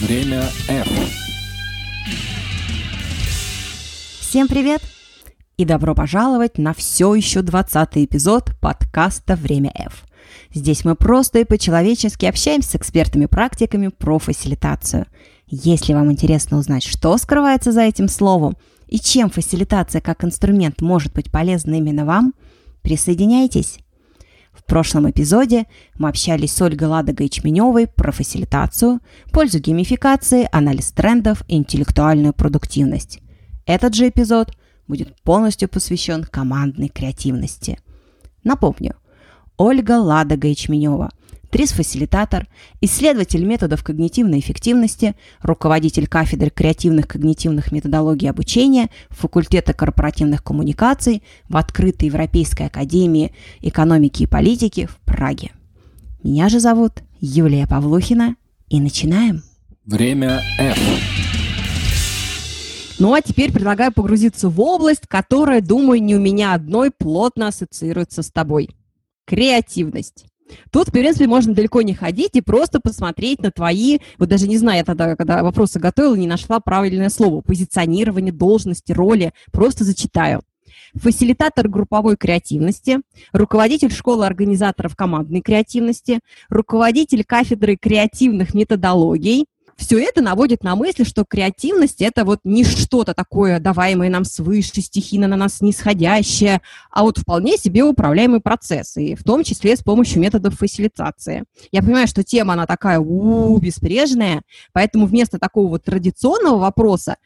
Время F. Всем привет! И добро пожаловать на все еще 20 эпизод подкаста «Время F». Здесь мы просто и по-человечески общаемся с экспертами-практиками про фасилитацию. Если вам интересно узнать, что скрывается за этим словом и чем фасилитация как инструмент может быть полезна именно вам, присоединяйтесь. В прошлом эпизоде мы общались с Ольгой Ладогой-Ячменевой про фасилитацию, пользу геймификации, анализ трендов и интеллектуальную продуктивность. Этот же эпизод будет полностью посвящен командной креативности. Напомню, Ольга Ладога-Ячменева – ТРИС-фасилитатор, исследователь методов когнитивной эффективности, руководитель кафедры креативных когнитивных методологий обучения факультета корпоративных коммуникаций в Открытой Европейской академии экономики и политики в Праге. Меня же зовут Юлия Павлухина, и начинаем. Время F. Ну а теперь предлагаю погрузиться в область, которая, думаю, не у меня одной плотно ассоциируется с тобой. Креативность. Тут, в принципе, можно далеко не ходить и просто посмотреть на твои, вот даже не знаю, я тогда, когда вопросы готовила, не нашла правильное слово, позиционирование, должности, роли, просто зачитаю. Фасилитатор групповой креативности, руководитель школы организаторов командной креативности, руководитель кафедры креативных методологий, все это наводит на мысль, что креативность – это вот не что-то такое, даваемое нам свыше, стихийно на нас нисходящее, а вот вполне себе управляемый процесс, и в том числе с помощью методов фасилитации. Я понимаю, что тема, она такая у, -у беспрежная, поэтому вместо такого вот традиционного вопроса,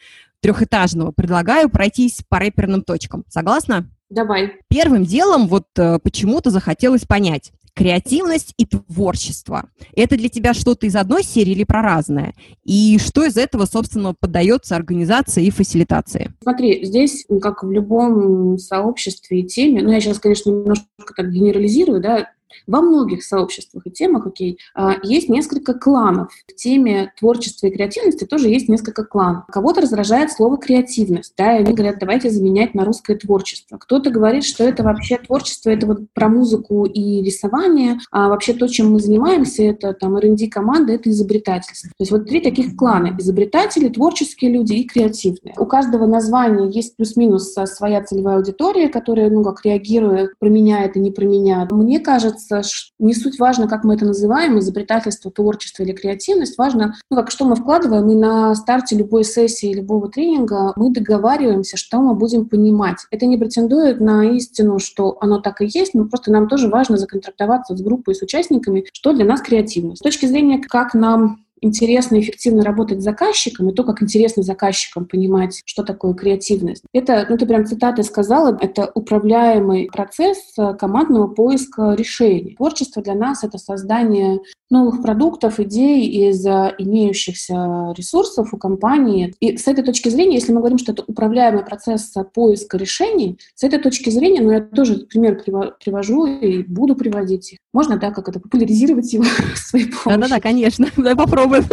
трехэтажного, предлагаю пройтись по рэперным точкам. Согласна? Давай. Первым делом вот э, почему-то захотелось понять, креативность и творчество. Это для тебя что-то из одной серии или про разное? И что из этого, собственно, поддается организации и фасилитации? Смотри, здесь, как в любом сообществе и теме, ну, я сейчас, конечно, немножко так генерализирую, да, во многих сообществах и темах, окей, а, есть несколько кланов. В теме творчества и креативности тоже есть несколько кланов. Кого-то раздражает слово креативность, да, и они говорят, давайте заменять на русское творчество. Кто-то говорит, что это вообще творчество, это вот про музыку и рисование, а вообще то, чем мы занимаемся, это там R&D команда, это изобретательство. То есть вот три таких клана. Изобретатели, творческие люди и креативные. У каждого названия есть плюс-минус своя целевая аудитория, которая, ну, как реагирует, про это, не про. Мне кажется, кажется, не суть важно, как мы это называем, изобретательство, творчество или креативность, важно, ну, как что мы вкладываем, и на старте любой сессии, любого тренинга мы договариваемся, что мы будем понимать. Это не претендует на истину, что оно так и есть, но просто нам тоже важно законтрактоваться с группой, с участниками, что для нас креативность. С точки зрения, как нам интересно и эффективно работать с заказчиком, и то, как интересно заказчикам понимать, что такое креативность. Это, ну ты прям цитаты сказала, это управляемый процесс э, командного поиска решений. Творчество для нас — это создание новых продуктов, идей из э, имеющихся ресурсов у компании. И с этой точки зрения, если мы говорим, что это управляемый процесс поиска решений, с этой точки зрения, ну я тоже пример привожу и буду приводить. Можно, да, как это, популяризировать его своей помощи? Да-да-да, конечно. Давай попробуем.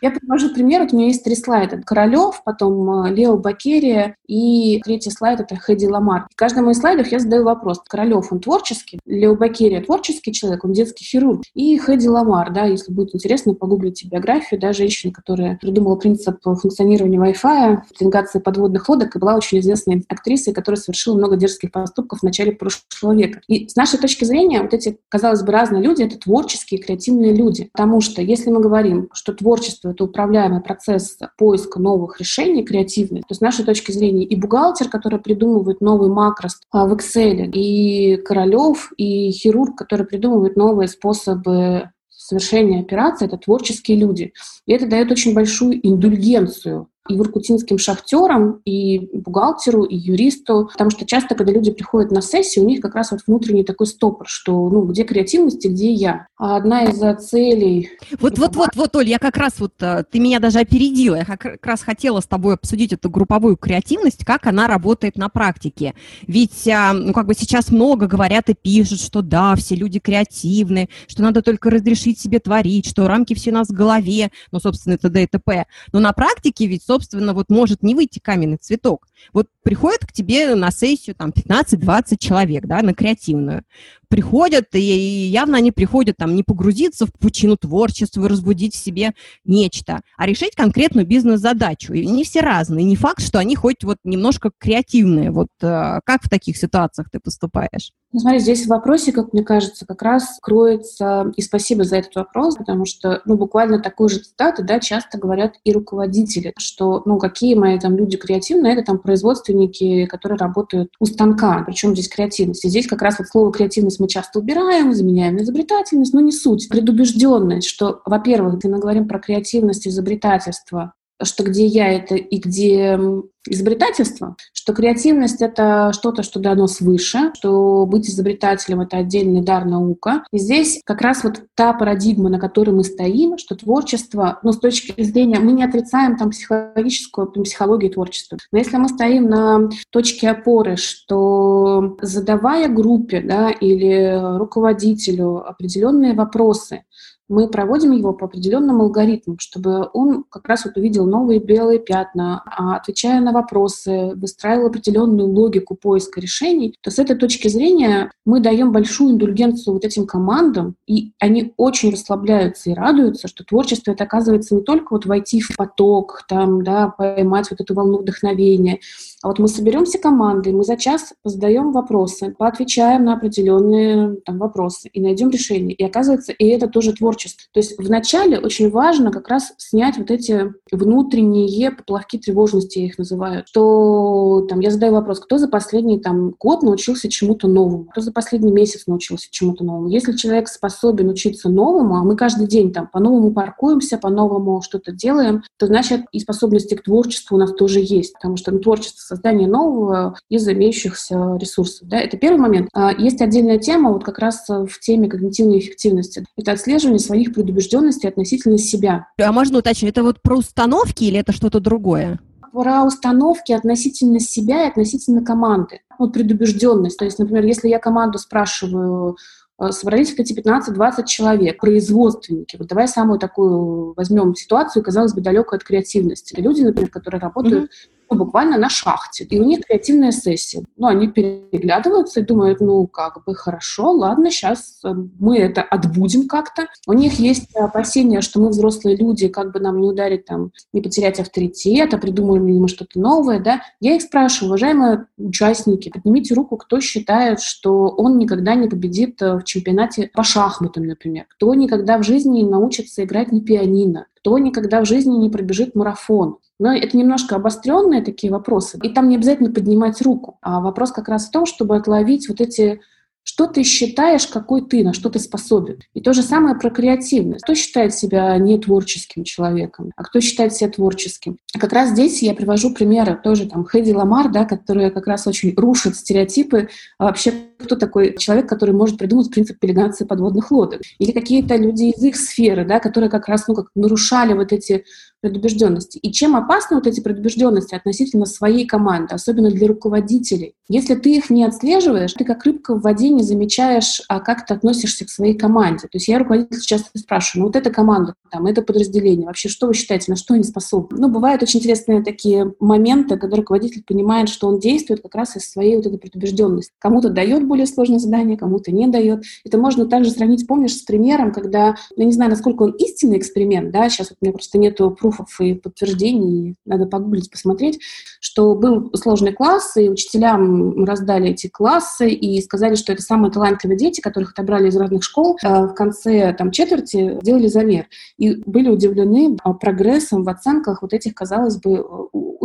Я привожу пример. Вот у меня есть три слайда. Королев, потом э, Лео Бакерия и третий слайд — это Хэдди Ламар. В каждом из слайдов я задаю вопрос. Королев, он творческий, Лео Бакерия — творческий человек, он детский хирург. И Хэдди Ламар, да, если будет интересно, погуглите биографию, да, женщины, которая придумала принцип функционирования Wi-Fi, навигации подводных лодок, и была очень известной актрисой, которая совершила много дерзких поступков в начале прошлого века. И с нашей точки зрения, вот эти, казалось бы, разные люди — это творческие, креативные люди. Потому что если мы говорим, что творчество это управляемый процесс поиска новых решений креативных. То есть с нашей точки зрения и бухгалтер, который придумывает новый макрос а, в Excel, и Королев, и хирург, который придумывает новые способы совершения операции, это творческие люди. И это дает очень большую индульгенцию и воркутинским шахтерам, и бухгалтеру, и юристу, потому что часто, когда люди приходят на сессию, у них как раз вот внутренний такой стопор, что, ну, где креативность и где я. А одна из целей... Вот, вот, Оль, я как раз вот, э, ты меня даже опередила, я как раз хотела с тобой обсудить эту групповую креативность, как она работает на практике. Ведь, а, ну, как бы сейчас много говорят и пишут, что да, все люди креативны, что надо только разрешить себе творить, что рамки все у нас в голове, ну, собственно, это т.д. и т.п. Но на практике ведь, собственно, собственно, вот может не выйти каменный цветок. Вот приходит к тебе на сессию там 15-20 человек, да, на креативную. Приходят, и явно они приходят там не погрузиться в пучину творчества и разбудить в себе нечто, а решить конкретную бизнес-задачу. И не все разные. Не факт, что они хоть вот немножко креативные. Вот э, как в таких ситуациях ты поступаешь? Ну, смотри, здесь в вопросе, как мне кажется, как раз кроется, и спасибо за этот вопрос, потому что, ну, буквально такой же цитаты, да, часто говорят и руководители, что, ну, какие мои там люди креативные, это там производственники, которые работают у станка, причем здесь креативность. И здесь как раз вот слово креативность мы часто убираем, заменяем изобретательность, но не суть. Предубежденность, что, во-первых, если мы говорим про креативность, изобретательство, что где я это и где изобретательство, что креативность — это что-то, что дано свыше, что быть изобретателем — это отдельный дар наука. И здесь как раз вот та парадигма, на которой мы стоим, что творчество, ну, с точки зрения, мы не отрицаем там психологическую там, психологию творчества, но если мы стоим на точке опоры, что задавая группе да, или руководителю определенные вопросы, мы проводим его по определенным алгоритмам, чтобы он как раз вот увидел новые белые пятна, а отвечая на вопросы, выстраивал определенную логику поиска решений, то с этой точки зрения мы даем большую индульгенцию вот этим командам, и они очень расслабляются и радуются, что творчество это оказывается не только вот войти в поток, там, да, поймать вот эту волну вдохновения, а вот мы соберемся командой, мы за час задаем вопросы, поотвечаем на определенные там, вопросы и найдем решение. И оказывается, и это тоже творчество. То есть вначале очень важно как раз снять вот эти внутренние поплавки тревожности, я их называю. Что там я задаю вопрос, кто за последний там, год научился чему-то новому, кто за последний месяц научился чему-то новому. Если человек способен учиться новому, а мы каждый день там по-новому паркуемся, по-новому что-то делаем, то значит и способности к творчеству у нас тоже есть. Потому что ну, творчество создание нового из имеющихся ресурсов. Да? Это первый момент. А есть отдельная тема, вот как раз в теме когнитивной эффективности. Это отслеживание своих предубежденностей относительно себя. А можно уточнить, это вот про установки или это что-то другое? про установки относительно себя и относительно команды. Вот предубежденность. То есть, например, если я команду спрашиваю, э, собрались вот эти 15-20 человек, производственники. Вот давай самую такую возьмем ситуацию, казалось бы, далекую от креативности. Люди, например, которые работают mm-hmm ну, буквально на шахте. И у них креативная сессия. Ну, они переглядываются и думают, ну, как бы хорошо, ладно, сейчас э, мы это отбудем как-то. У них есть опасения, что мы взрослые люди, как бы нам не ударить там, не потерять авторитет, а придумаем ли мы что-то новое, да. Я их спрашиваю, уважаемые участники, поднимите руку, кто считает, что он никогда не победит э, в чемпионате по шахматам, например. Кто никогда в жизни не научится играть на пианино. Кто никогда в жизни не пробежит марафон. Но это немножко обостренные такие вопросы. И там не обязательно поднимать руку. А вопрос как раз в том, чтобы отловить вот эти что ты считаешь, какой ты, на что ты способен? И то же самое про креативность. Кто считает себя не творческим человеком, а кто считает себя творческим? Как раз здесь я привожу примеры тоже там Хэдди Ламар, да, которые как раз очень рушат стереотипы. Вообще, кто такой человек, который может придумать принцип пелегации подводных лодок? Или какие-то люди из их сферы, да, которые как раз ну, как нарушали вот эти предубежденности. И чем опасны вот эти предубежденности относительно своей команды, особенно для руководителей? Если ты их не отслеживаешь, ты как рыбка в воде не замечаешь, а как ты относишься к своей команде. То есть я руководитель часто спрашиваю, ну вот эта команда, там, это подразделение, вообще что вы считаете, на что они способны? Ну, бывают очень интересные такие моменты, когда руководитель понимает, что он действует как раз из своей вот этой предубежденности. Кому-то дает более сложное задание, кому-то не дает. Это можно также сравнить, помнишь, с примером, когда, я не знаю, насколько он истинный эксперимент, да, сейчас вот у меня просто нету пруфов и подтверждений, надо погуглить, посмотреть, что был сложный класс, и учителям раздали эти классы и сказали, что это самые талантливые дети, которых отобрали из разных школ. Э, в конце там, четверти сделали замер и были удивлены а, прогрессом в оценках вот этих, казалось бы,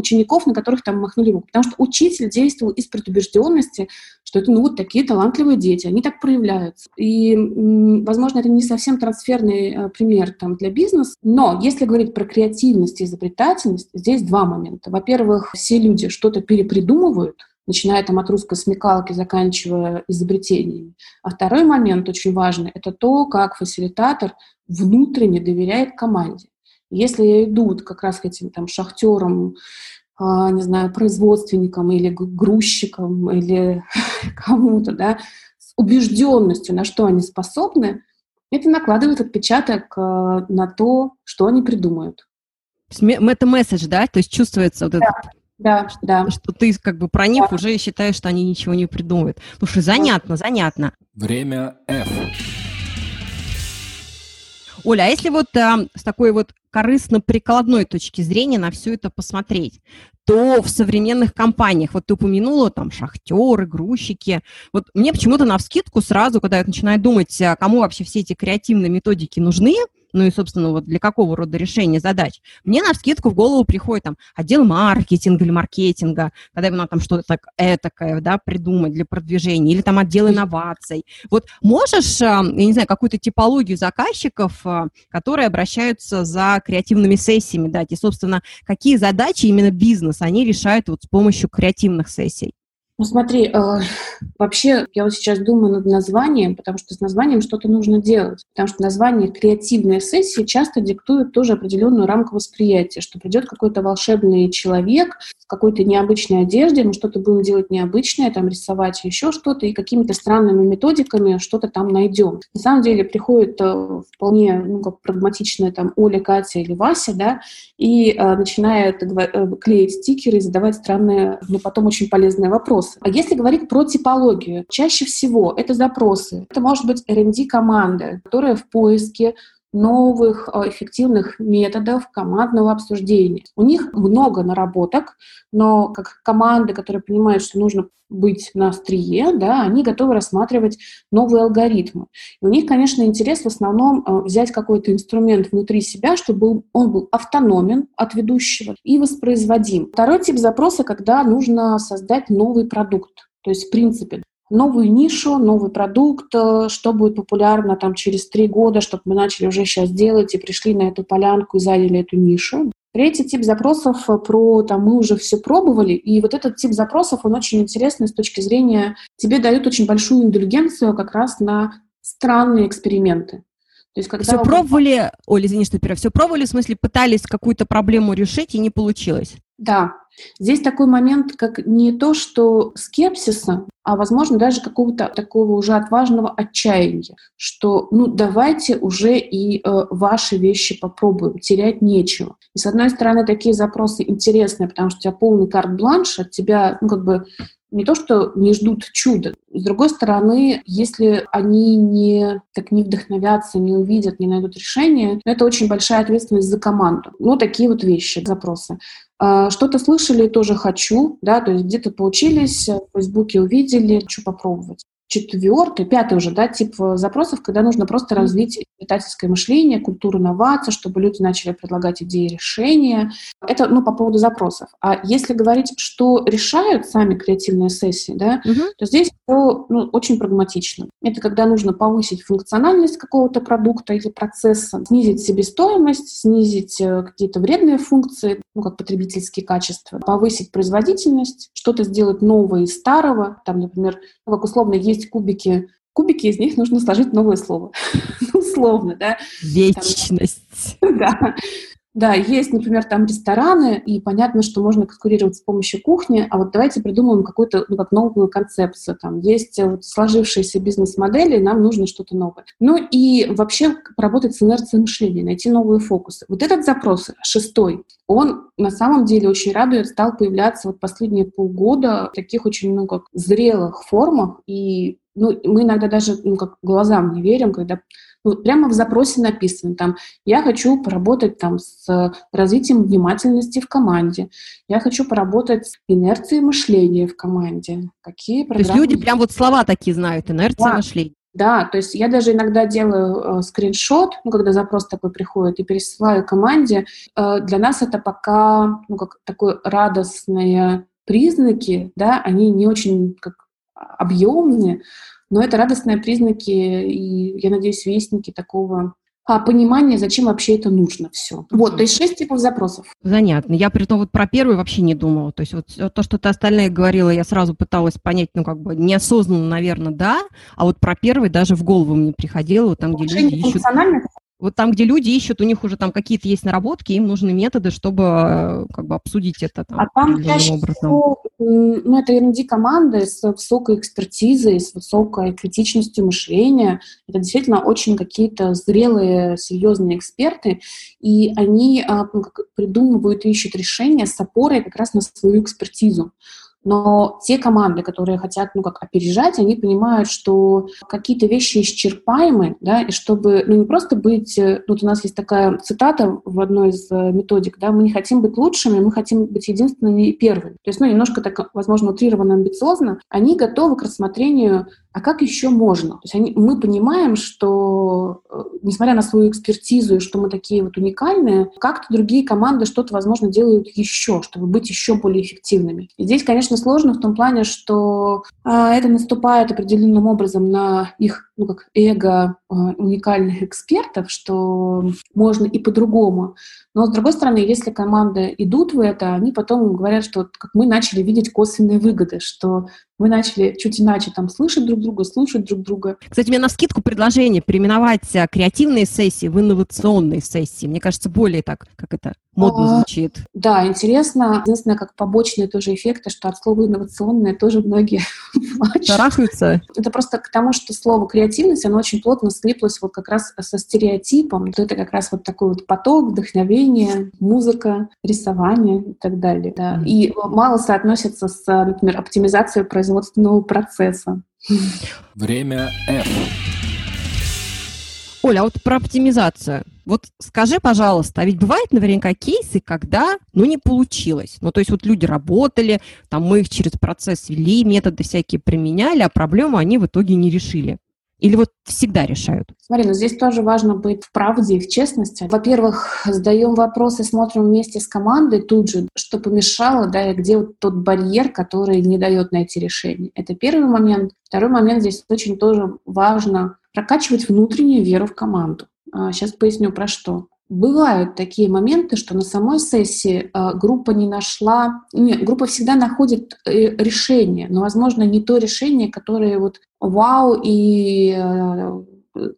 учеников, на которых там махнули руку. Потому что учитель действовал из предубежденности, что это, ну, вот такие талантливые дети, они так проявляются. И, возможно, это не совсем трансферный э, пример там, для бизнеса, но если говорить про креативность и изобретательность, здесь два момента. Во-первых, все люди что-то перепридумывают, начиная там от русской смекалки, заканчивая изобретениями. А второй момент очень важный – это то, как фасилитатор внутренне доверяет команде. Если я иду как раз к этим там шахтерам, а, не знаю, производственникам или грузчикам или кому-то, да, с убежденностью, на что они способны, это накладывает отпечаток а, на то, что они придумают. Это месседж, да? То есть чувствуется вот да. этот Да, да. Что ты, как бы проник, да. уже считаешь, что они ничего не придумают. Слушай, занятно, занятно. Время F. Оля, а если вот а, с такой вот корыстно-прикладной точки зрения на все это посмотреть, то в современных компаниях, вот ты упомянула там шахтеры, грузчики, вот мне почему-то на вскидку сразу, когда я начинаю думать, а кому вообще все эти креативные методики нужны, ну и, собственно, вот для какого рода решения задач, мне на вскидку в голову приходит там отдел маркетинга или маркетинга, когда им надо там что-то так этакое, да, придумать для продвижения, или там отдел инноваций. Вот можешь, а, я не знаю, какую-то типологию заказчиков, а, которые обращаются за креативными сессиями дать, и, собственно, какие задачи именно бизнес они решают вот с помощью креативных сессий? Ну смотри, э, вообще я вот сейчас думаю над названием, потому что с названием что-то нужно делать. Потому что название «креативная сессия» часто диктует тоже определенную рамку восприятия, что придет какой-то волшебный человек в какой-то необычной одежде, мы что-то будем делать необычное, там рисовать еще что-то, и какими-то странными методиками что-то там найдем. На самом деле приходит э, вполне ну, как прагматичная там Оля, Катя или Вася, да, и э, начинает э, клеить стикеры и задавать странные, но потом очень полезные вопросы А если говорить про типологию, чаще всего это запросы. Это может быть R&D-команда, которая в поиске новых э, эффективных методов командного обсуждения. У них много наработок, но как команды, которые понимают, что нужно быть на острие, да, они готовы рассматривать новые алгоритмы. И у них, конечно, интерес в основном э, взять какой-то инструмент внутри себя, чтобы он был автономен от ведущего и воспроизводим. Второй тип запроса, когда нужно создать новый продукт. То есть, в принципе, новую нишу, новый продукт, э, что будет популярно там через три года, чтобы мы начали уже сейчас делать и пришли на эту полянку и заняли эту нишу. Третий тип запросов э, про там мы уже все пробовали, и вот этот тип запросов, он очень интересный с точки зрения, тебе дают очень большую индульгенцию как раз на странные эксперименты. То есть, когда все пробовали, Оля, извини, что первое, все пробовали, в смысле пытались какую-то проблему решить и не получилось? Да, здесь такой момент, как не то, что скепсиса, а, возможно, даже какого-то такого уже отважного отчаяния, что, ну, давайте уже и э, ваши вещи попробуем, терять нечего. И, с одной стороны, такие запросы интересные, потому что у тебя полный карт-бланш, от тебя, ну, как бы, не то, что не ждут чуда. С другой стороны, если они не, так не вдохновятся, не увидят, не найдут решение, это очень большая ответственность за команду. Ну, такие вот вещи, запросы. А, что-то слышали, тоже хочу, да, то есть где-то поучились, в Фейсбуке увидели, хочу попробовать четвертый, пятый уже, да, тип э, запросов, когда нужно просто развить изобретательское мышление, культуру инноваций, чтобы люди начали предлагать идеи решения. Это, ну, по поводу запросов. А если говорить, что решают сами креативные сессии, да, угу. то здесь все ну, очень прагматично. Это когда нужно повысить функциональность какого-то продукта или процесса, снизить себестоимость, снизить э, какие-то вредные функции, ну, как потребительские качества, повысить производительность, что-то сделать новое из старого, там, например, ну, как условно есть кубики. Кубики, из них нужно сложить новое слово. Условно, да. Вечность. Да. Да, есть, например, там рестораны, и понятно, что можно конкурировать с помощью кухни, а вот давайте придумаем какую-то ну, как новую концепцию. Там есть вот сложившиеся бизнес-модели, нам нужно что-то новое. Ну и вообще поработать с инерцией мышления, найти новые фокусы. Вот этот запрос, шестой, он на самом деле очень радует, стал появляться вот последние полгода в таких очень много зрелых формах, и ну, мы иногда даже ну, как глазам не верим, когда ну, прямо в запросе написано там, я хочу поработать там с развитием внимательности в команде, я хочу поработать с инерцией мышления в команде. Какие программы... То есть люди прям вот слова такие знают, инерция да. мышления. Да, то есть я даже иногда делаю э, скриншот, ну, когда запрос такой приходит, и пересылаю команде. Э, для нас это пока, ну, как такое радостные признаки, да, они не очень как объемные, но это радостные признаки, и, я надеюсь, вестники такого а, понимания, зачем вообще это нужно все. Вот, то есть шесть типов запросов. Занятно. Я при том вот про первый вообще не думала. То есть вот то, что ты остальные говорила, я сразу пыталась понять, ну как бы неосознанно, наверное, да, а вот про первый даже в голову мне приходило, вот там, где люди ищут... Вот там, где люди ищут, у них уже там какие-то есть наработки, им нужны методы, чтобы э, как бы обсудить это там, а там чаще. Всего, ну, это R&D команды с высокой экспертизой, с высокой критичностью мышления. Это действительно очень какие-то зрелые, серьезные эксперты, и они а, ну, придумывают и ищут решения с опорой как раз на свою экспертизу. Но те команды, которые хотят, ну, как опережать, они понимают, что какие-то вещи исчерпаемы, да, и чтобы, ну, не просто быть, э, вот у нас есть такая цитата в одной из э, методик, да, мы не хотим быть лучшими, мы хотим быть единственными и первыми. То есть, ну, немножко так, возможно, утрированно амбициозно, они готовы к рассмотрению а как еще можно? То есть они, мы понимаем, что, э, несмотря на свою экспертизу, и что мы такие вот уникальные, как-то другие команды что-то, возможно, делают еще, чтобы быть еще более эффективными. И здесь, конечно, сложно в том плане, что а, это наступает определенным образом на их, ну, как эго а, уникальных экспертов, что можно и по-другому. Но, с другой стороны, если команды идут в это, они потом говорят, что как мы начали видеть косвенные выгоды, что мы начали чуть иначе там слышать друг друга, слушать друг друга. Кстати, меня на скидку предложение переименовать а, креативные сессии в инновационные сессии. Мне кажется, более так, как это модно а, звучит. Да, интересно. Единственное, как побочные тоже эффекты, что от слова инновационное тоже многие Шарахаются? Это просто к тому, что слово креативность, оно очень плотно слиплось вот как раз со стереотипом. Это как раз вот такой вот поток, вдохновение, музыка, рисование и так далее. Да. И мало соотносится с, например, оптимизацией производственного процесса. Время F. Оля, а вот про оптимизацию. Вот скажи, пожалуйста, а ведь бывают наверняка кейсы, когда, ну, не получилось. Ну, то есть вот люди работали, там мы их через процесс вели, методы всякие применяли, а проблему они в итоге не решили. Или вот всегда решают? Смотри, ну здесь тоже важно быть в правде и в честности. Во-первых, задаем вопросы, смотрим вместе с командой тут же, что помешало, да, и где вот тот барьер, который не дает найти решение. Это первый момент. Второй момент здесь очень тоже важно прокачивать внутреннюю веру в команду. Сейчас а, поясню про что. Бывают такие моменты, что на самой сессии э, группа не нашла, нет, группа всегда находит э, решение, но, возможно, не то решение, которое вот вау и э,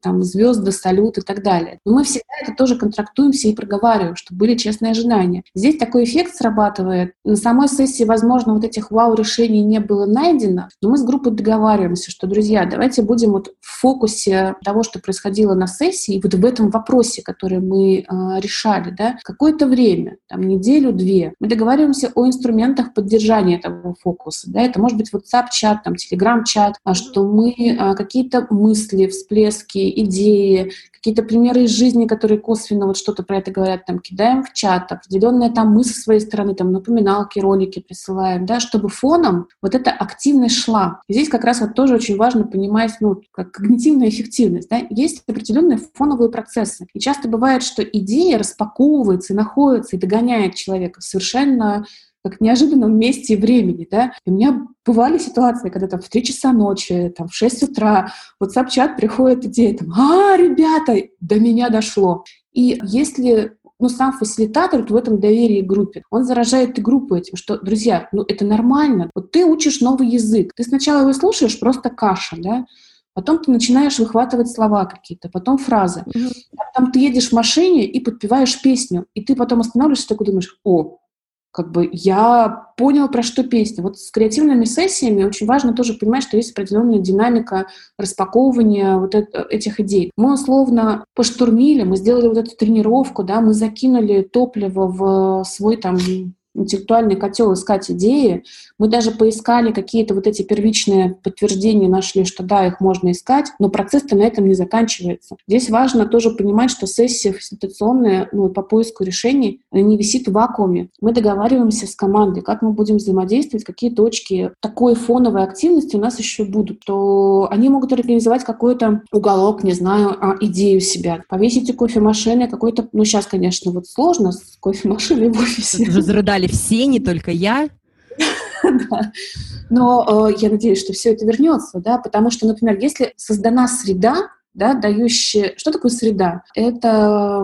там звезды, салют и так далее. Но мы всегда это тоже контрактуемся и проговариваем, чтобы были честные ожидания. Здесь такой эффект срабатывает. На самой сессии, возможно, вот этих вау-решений не было найдено, но мы с группой договариваемся, что, друзья, давайте будем вот в фокусе того, что происходило на сессии, и вот в этом вопросе, который мы э, решали, да, какое-то время, там, неделю-две, мы договариваемся о инструментах поддержания этого фокуса, да, это может быть WhatsApp-чат, там, Telegram-чат, а что мы э, какие-то мысли, всплески, поиски, идеи, какие-то примеры из жизни, которые косвенно вот что-то про это говорят, там, кидаем в чат, определенные там мы со своей стороны, там, напоминалки, ролики присылаем, да, чтобы фоном вот эта активность шла. И здесь как раз вот тоже очень важно понимать, ну, как когнитивная эффективность, да, есть определенные фоновые процессы. И часто бывает, что идея распаковывается и находится, и догоняет человека совершенно как неожиданном месте и времени, да. И у меня бывали ситуации, когда там в 3 часа ночи, там в 6 утра в WhatsApp-чат приходит идея, там, а, ребята, до меня дошло. И если ну, сам фасилитатор в этом доверии группе, он заражает и группу этим, что, друзья, ну, это нормально. Вот ты учишь новый язык, ты сначала его слушаешь, просто каша, да, Потом ты начинаешь выхватывать слова какие-то, потом фразы. Mm-hmm. Потом ты едешь в машине и подпеваешь песню. И ты потом останавливаешься и такой думаешь, о, как бы я понял, про что песня. Вот с креативными сессиями очень важно тоже понимать, что есть определенная динамика распаковывания вот этих идей. Мы условно поштурмили, мы сделали вот эту тренировку, да, мы закинули топливо в свой там интеллектуальный котел искать идеи. Мы даже поискали какие-то вот эти первичные подтверждения, нашли, что да, их можно искать, но процесс-то на этом не заканчивается. Здесь важно тоже понимать, что сессия фасилитационная ну, по поиску решений не висит в вакууме. Мы договариваемся с командой, как мы будем взаимодействовать, какие точки такой фоновой активности у нас еще будут. То они могут организовать какой-то уголок, не знаю, а, идею себя, повесите кофемашины, какой-то, ну сейчас, конечно, вот сложно с кофемашиной в офисе. Уже зарыдали пострадали все, не только я. Но э, я надеюсь, что все это вернется, да, потому что, например, если создана среда, да, дающая... Что такое среда? Это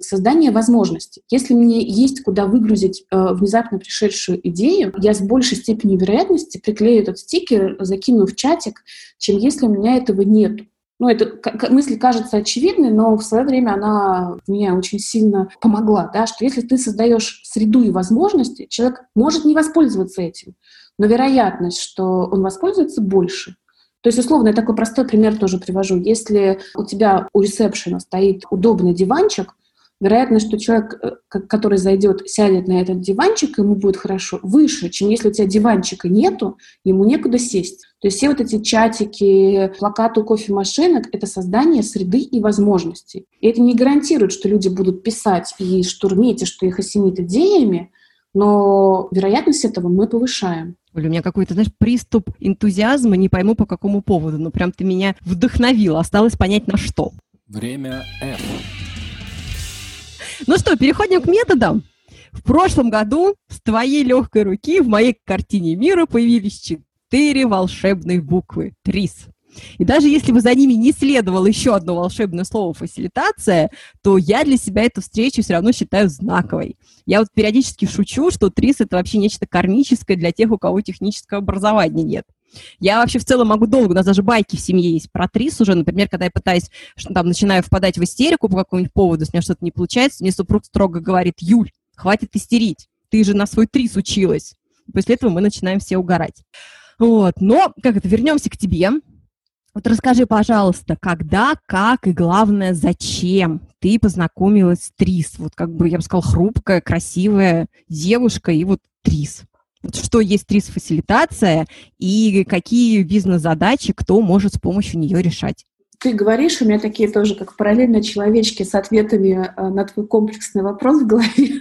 создание возможностей. Если мне есть куда выгрузить э, внезапно пришедшую идею, я с большей степенью вероятности приклею этот стикер, закину в чатик, чем если у меня этого нет. Ну, эта мысль кажется очевидной, но в свое время она меня очень сильно помогла, да, что если ты создаешь среду и возможности, человек может не воспользоваться этим, но вероятность, что он воспользуется, больше. То есть, условно, я такой простой пример тоже привожу. Если у тебя у ресепшена стоит удобный диванчик, вероятность, что человек, э, который зайдет, сядет на этот диванчик, ему будет хорошо, выше, чем если у тебя диванчика нету, ему некуда сесть. То есть все вот эти чатики, плакаты у кофемашинок — это создание среды и возможностей. И это не гарантирует, что люди будут писать и штурмить, и что их осенит идеями, но вероятность этого мы повышаем. Оля, у меня какой-то, знаешь, приступ энтузиазма, не пойму по какому поводу, но прям ты меня вдохновила, осталось понять на что. Время F. Ну что, переходим к методам. В прошлом году с твоей легкой руки в моей картине мира появились четыре волшебные буквы ТРИС. И даже если бы за ними не следовало еще одно волшебное слово «фасилитация», то я для себя эту встречу все равно считаю знаковой. Я вот периодически шучу, что ТРИС — это вообще нечто кармическое для тех, у кого технического образования нет. Я вообще в целом могу долго, у нас даже байки в семье есть про трис уже, например, когда я пытаюсь, что там, начинаю впадать в истерику по какому-нибудь поводу, с меня что-то не получается, мне супруг строго говорит, Юль, хватит истерить, ты же на свой трис училась. После этого мы начинаем все угорать. Вот, но, как это, вернемся к тебе. Вот расскажи, пожалуйста, когда, как и, главное, зачем ты познакомилась с Трис? Вот как бы, я бы сказала, хрупкая, красивая девушка и вот Трис что есть РИС-фасилитация и какие бизнес-задачи кто может с помощью нее решать. Ты говоришь, у меня такие тоже, как параллельно человечки с ответами э, на твой комплексный вопрос в голове.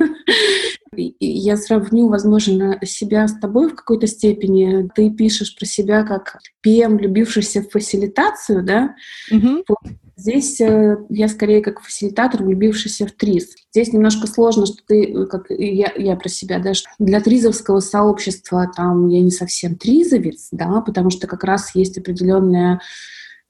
Я сравню, возможно, себя с тобой в какой-то степени. Ты пишешь про себя как ПМ, любившийся в фасилитацию, да? Угу. Здесь э, я скорее как фасилитатор, влюбившийся в ТРИЗ. Здесь немножко сложно, что ты, э, как я, я про себя, да, что для тризовского сообщества там я не совсем тризовец, да, потому что как раз есть определенная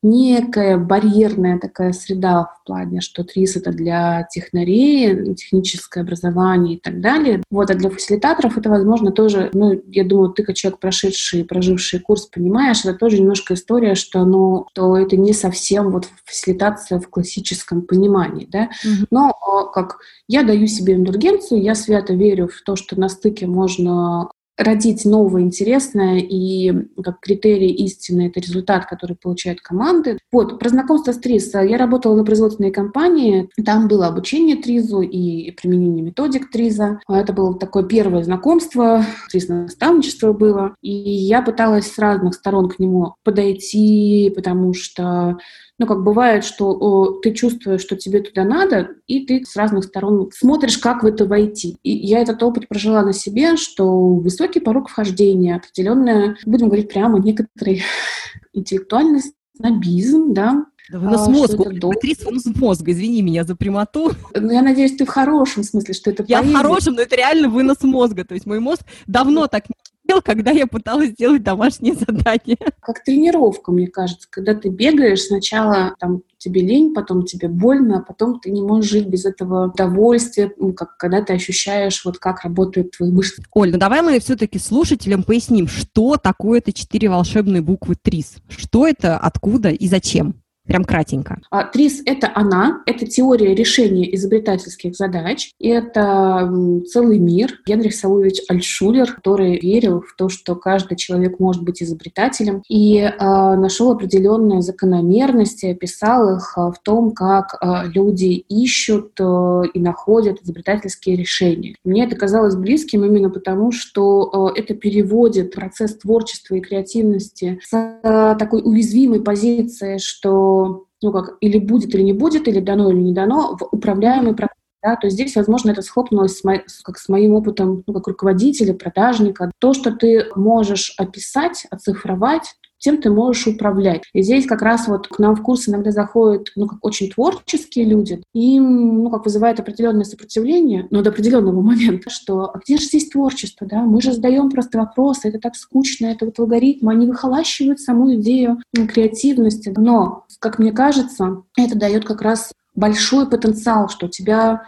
некая барьерная такая среда в плане, что ТРИС это для технарей, техническое образование и так далее. Вот, а для фасилитаторов это, возможно, тоже, ну, я думаю, ты как человек, прошедший, проживший курс, понимаешь, это тоже немножко история, что, ну, то это не совсем вот фасилитация в классическом понимании, да. Mm-hmm. Но а, как я даю себе индульгенцию, я свято верю в то, что на стыке можно родить новое интересное, и как критерий истины это результат, который получают команды. Вот, про знакомство с ТРИЗ. Я работала на производственной компании, там было обучение ТРИЗу и применение методик ТРИЗа. Это было такое первое знакомство, ТРИЗ-наставничество было, и я пыталась с разных сторон к нему подойти, потому что ну, как бывает, что о, ты чувствуешь, что тебе туда надо, и ты с разных сторон смотришь, как в это войти. И я этот опыт прожила на себе, что высокий порог вхождения, определенная, будем говорить прямо, некоторый интеллектуальный снобизм, да, да вынос а, мозга. Актриса вынос мозга, извини меня за прямоту. Ну, я надеюсь, ты в хорошем смысле, что это Я поэзия. в хорошем, но это реально вынос мозга. То есть мой мозг давно так не когда я пыталась сделать домашнее задание. Как тренировка, мне кажется, когда ты бегаешь, сначала там тебе лень, потом тебе больно, а потом ты не можешь жить без этого удовольствия, ну, как, когда ты ощущаешь, вот как работают твои мышцы. Оль, ну давай мы все-таки слушателям поясним, что такое это четыре волшебные буквы ТРИС. Что это, откуда и зачем? Прям кратенько. А, ТРИС — это она, это теория решения изобретательских задач, это целый мир. Генрих Савович Альшулер, который верил в то, что каждый человек может быть изобретателем, и э, нашел определенные закономерности, описал их э, в том, как э, люди ищут э, и находят изобретательские решения. Мне это казалось близким именно потому, что э, это переводит процесс творчества и креативности с э, такой уязвимой позиции, что ну как, или будет, или не будет, или дано, или не дано, в управляемый процесс. Да, то есть здесь, возможно, это схлопнулось с, мо... как с моим опытом ну, как руководителя, продажника. То, что ты можешь описать, оцифровать, тем ты можешь управлять. И здесь как раз вот к нам в курс иногда заходят, ну, как очень творческие люди, им, ну, как вызывает определенное сопротивление, но до определенного момента, что а где же здесь творчество, да? Мы же задаем просто вопросы, это так скучно, это вот алгоритмы, они выхолащивают саму идею креативности. Но, как мне кажется, это дает как раз большой потенциал, что у тебя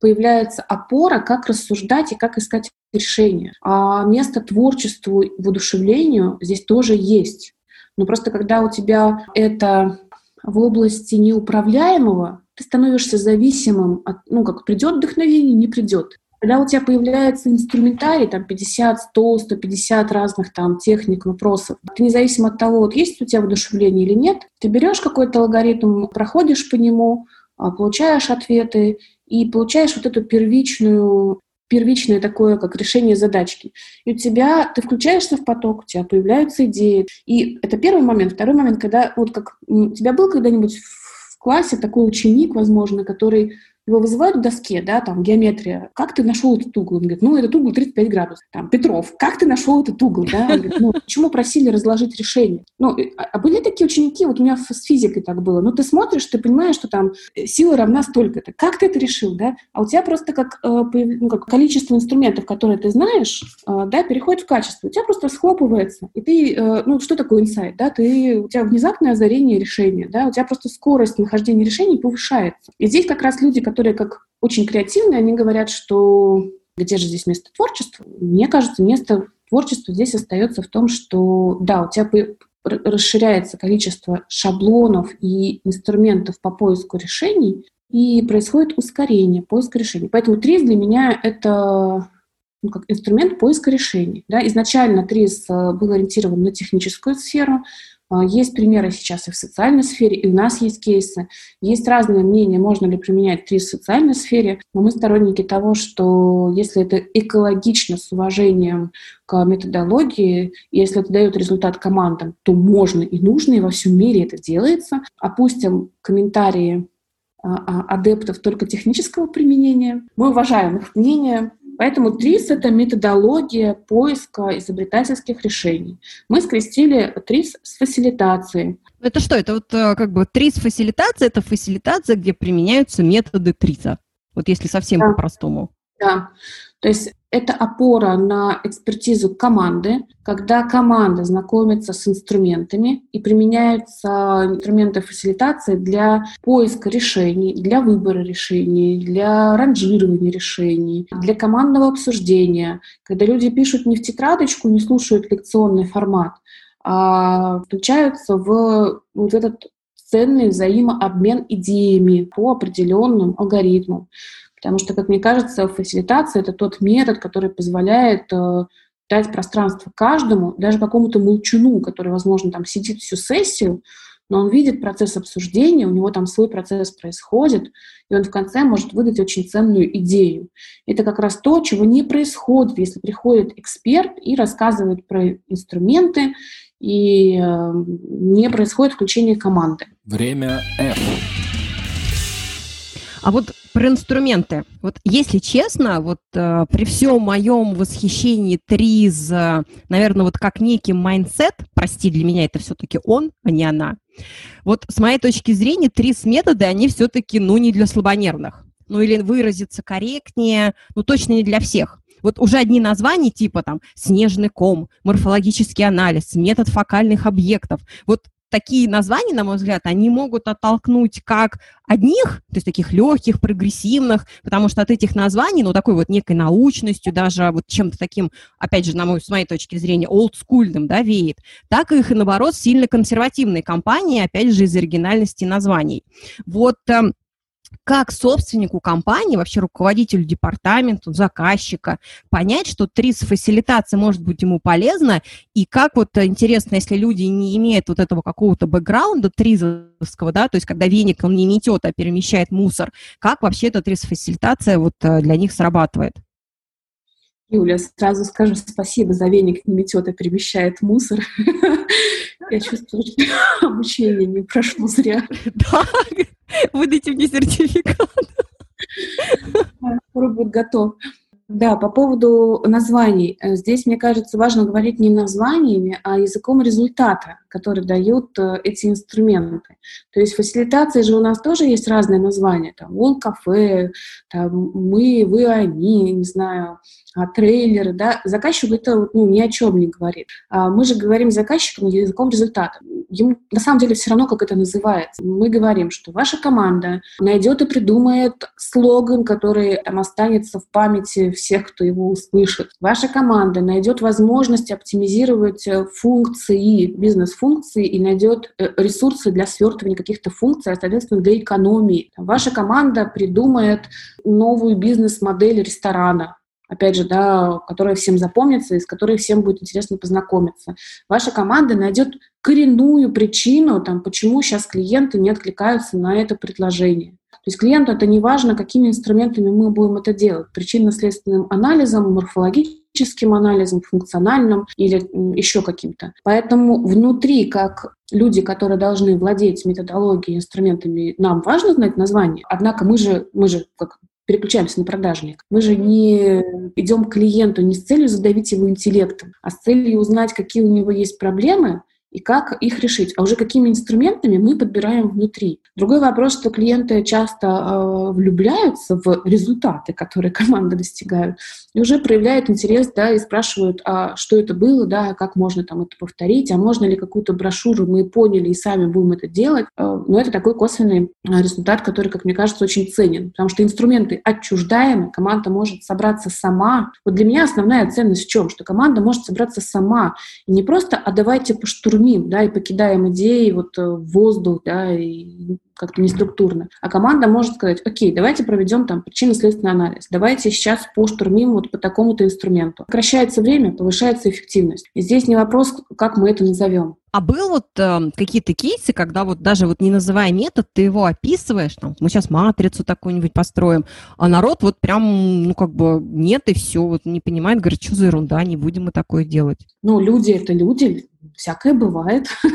появляется опора, как рассуждать и как искать решения. А место творчеству, воодушевлению здесь тоже есть. Но просто когда у тебя это в области неуправляемого, ты становишься зависимым от, ну, как придет вдохновение, не придет. Когда у тебя появляется инструментарий, там 50, 100, 150 разных там техник, вопросов, ты независимо от того, вот есть у тебя воодушевление или нет, ты берешь какой-то алгоритм, проходишь по нему, а, получаешь ответы и получаешь вот эту первичную первичное такое, как решение задачки. И у тебя, ты включаешься в поток, у тебя появляются идеи. И это первый момент. Второй момент, когда, вот как у тебя был когда-нибудь в классе такой ученик, возможно, который его вызывают в доске, да, там, геометрия. Как ты нашел этот угол? Он говорит, ну, этот угол 35 градусов. Там, Петров, как ты нашел этот угол? Да? Он говорит, ну, почему просили разложить решение? Ну, а, а были такие ученики, вот у меня с физикой так было. Ну, ты смотришь, ты понимаешь, что там э, сила равна столько-то. Как ты это решил, да? А у тебя просто как, э, ну, как количество инструментов, которые ты знаешь, э, да, переходит в качество. У тебя просто схлопывается. И ты, ну, что такое инсайт, да? Ты, у тебя внезапное озарение решения, да? У тебя просто скорость нахождения решений повышается. И здесь как раз люди, которые как очень креативные, они говорят, что где же здесь место творчества? Мне кажется, место творчества здесь остается в том, что да, у тебя расширяется количество шаблонов и инструментов по поиску решений, и происходит ускорение поиска решений. Поэтому ТРИС для меня это ну, как инструмент поиска решений. Да? Изначально ТРИС э, был ориентирован на техническую сферу, есть примеры сейчас и в социальной сфере, и у нас есть кейсы. Есть разные мнения, можно ли применять три в социальной сфере, но мы сторонники того, что если это экологично, с уважением к методологии, если это дает результат командам, то можно и нужно, и во всем мире это делается. Опустим комментарии а, а, адептов только технического применения. Мы уважаем их мнение, Поэтому ТРИС — это методология поиска изобретательских решений. Мы скрестили ТРИС с фасилитацией. Это что? Это вот э, как бы ТРИС-фасилитация — это фасилитация, где применяются методы ТРИСа. Вот если совсем да. по-простому. Да. То есть это опора на экспертизу команды, когда команда знакомится с инструментами и применяются инструменты фасилитации для поиска решений, для выбора решений, для ранжирования решений, для командного обсуждения, когда люди пишут не в тетрадочку, не слушают лекционный формат, а включаются в вот этот ценный взаимообмен идеями по определенным алгоритмам. Потому что, как мне кажется, фасилитация — это тот метод, который позволяет э, дать пространство каждому, даже какому-то молчуну, который, возможно, там сидит всю сессию, но он видит процесс обсуждения, у него там свой процесс происходит, и он в конце может выдать очень ценную идею. Это как раз то, чего не происходит, если приходит эксперт и рассказывает про инструменты, и э, не происходит включение команды. Время F. А вот про инструменты. Вот если честно, вот э, при всем моем восхищении ТРИЗ, э, наверное, вот как некий mindset, прости, для меня это все-таки он, а не она. Вот с моей точки зрения ТРИЗ методы, они все-таки, ну, не для слабонервных. Ну, или выразиться корректнее, ну, точно не для всех. Вот уже одни названия типа там снежный ком, морфологический анализ, метод фокальных объектов. Вот такие названия, на мой взгляд, они могут оттолкнуть как одних, то есть таких легких, прогрессивных, потому что от этих названий, ну, такой вот некой научностью, даже вот чем-то таким, опять же, на мой, с моей точки зрения, олдскульным, да, веет, так их, и наоборот, сильно консервативные компании, опять же, из оригинальности названий. Вот эм, как собственнику компании, вообще руководителю департамента, заказчика, понять, что ТРИС-фасилитация может быть ему полезна, и как вот э, интересно, если люди не имеют вот этого какого-то бэкграунда тризовского, да, то есть когда веник он не метет, а перемещает мусор, как вообще эта ТРИС-фасилитация вот э, для них срабатывает? Юля, сразу скажу спасибо за веник не метет, а перемещает мусор. Я чувствую, что обучение не прошло зря. Да, выдайте мне сертификат. Скоро будет готов. Да, по поводу названий. Э, здесь, мне кажется, важно говорить не названиями, а языком результата, который дают э, эти инструменты. То есть фасилитации же у нас тоже есть разные названия. Там Wall кафе, там мы, вы, они, не знаю, а, трейлеры, да, заказчик это ну, ни о чем не говорит. А мы же говорим заказчикам языком результата. Ему на самом деле все равно, как это называется. Мы говорим, что ваша команда найдет и придумает слоган, который там, останется в памяти всех, кто его услышит. Ваша команда найдет возможность оптимизировать э, функции, бизнес-функции и найдет э, ресурсы для свертывания каких-то функций, а, соответственно, для экономии. Ваша команда придумает новую бизнес-модель ресторана, опять же, да, которая всем запомнится и с которой всем будет интересно познакомиться. Ваша команда найдет коренную причину, там, почему сейчас клиенты не откликаются на это предложение. То есть клиенту это не важно, какими инструментами мы будем это делать. Причинно-следственным анализом, морфологическим анализом, функциональным или еще каким-то. Поэтому внутри, как люди, которые должны владеть методологией, инструментами, нам важно знать название. Однако мы же, мы же как переключаемся на продажник. Мы же не идем к клиенту не с целью задавить его интеллектом, а с целью узнать, какие у него есть проблемы, и как их решить, а уже какими инструментами мы подбираем внутри. Другой вопрос, что клиенты часто э, влюбляются в результаты, которые команда достигают, и уже проявляют интерес, да, и спрашивают, а что это было, да, как можно там это повторить, а можно ли какую-то брошюру мы поняли и сами будем это делать. Э, но это такой косвенный э, результат, который, как мне кажется, очень ценен, потому что инструменты отчуждаемы, команда может собраться сама. Вот для меня основная ценность в чем? Что команда может собраться сама, и не просто «а давайте поштурмим шумим, да, и покидаем идеи вот э, в воздух, да, и как-то неструктурно. А команда может сказать, окей, давайте проведем там причинно-следственный анализ, давайте сейчас поштурмим вот по такому-то инструменту. Сокращается время, повышается эффективность. И здесь не вопрос, как мы это назовем. А был вот э, какие-то кейсы, когда вот даже вот не называя метод, ты его описываешь, там, мы сейчас матрицу такую-нибудь построим, а народ вот прям, ну, как бы нет и все, вот не понимает, говорит, что за ерунда, не будем мы такое делать. Ну, люди — это люди, всякое бывает.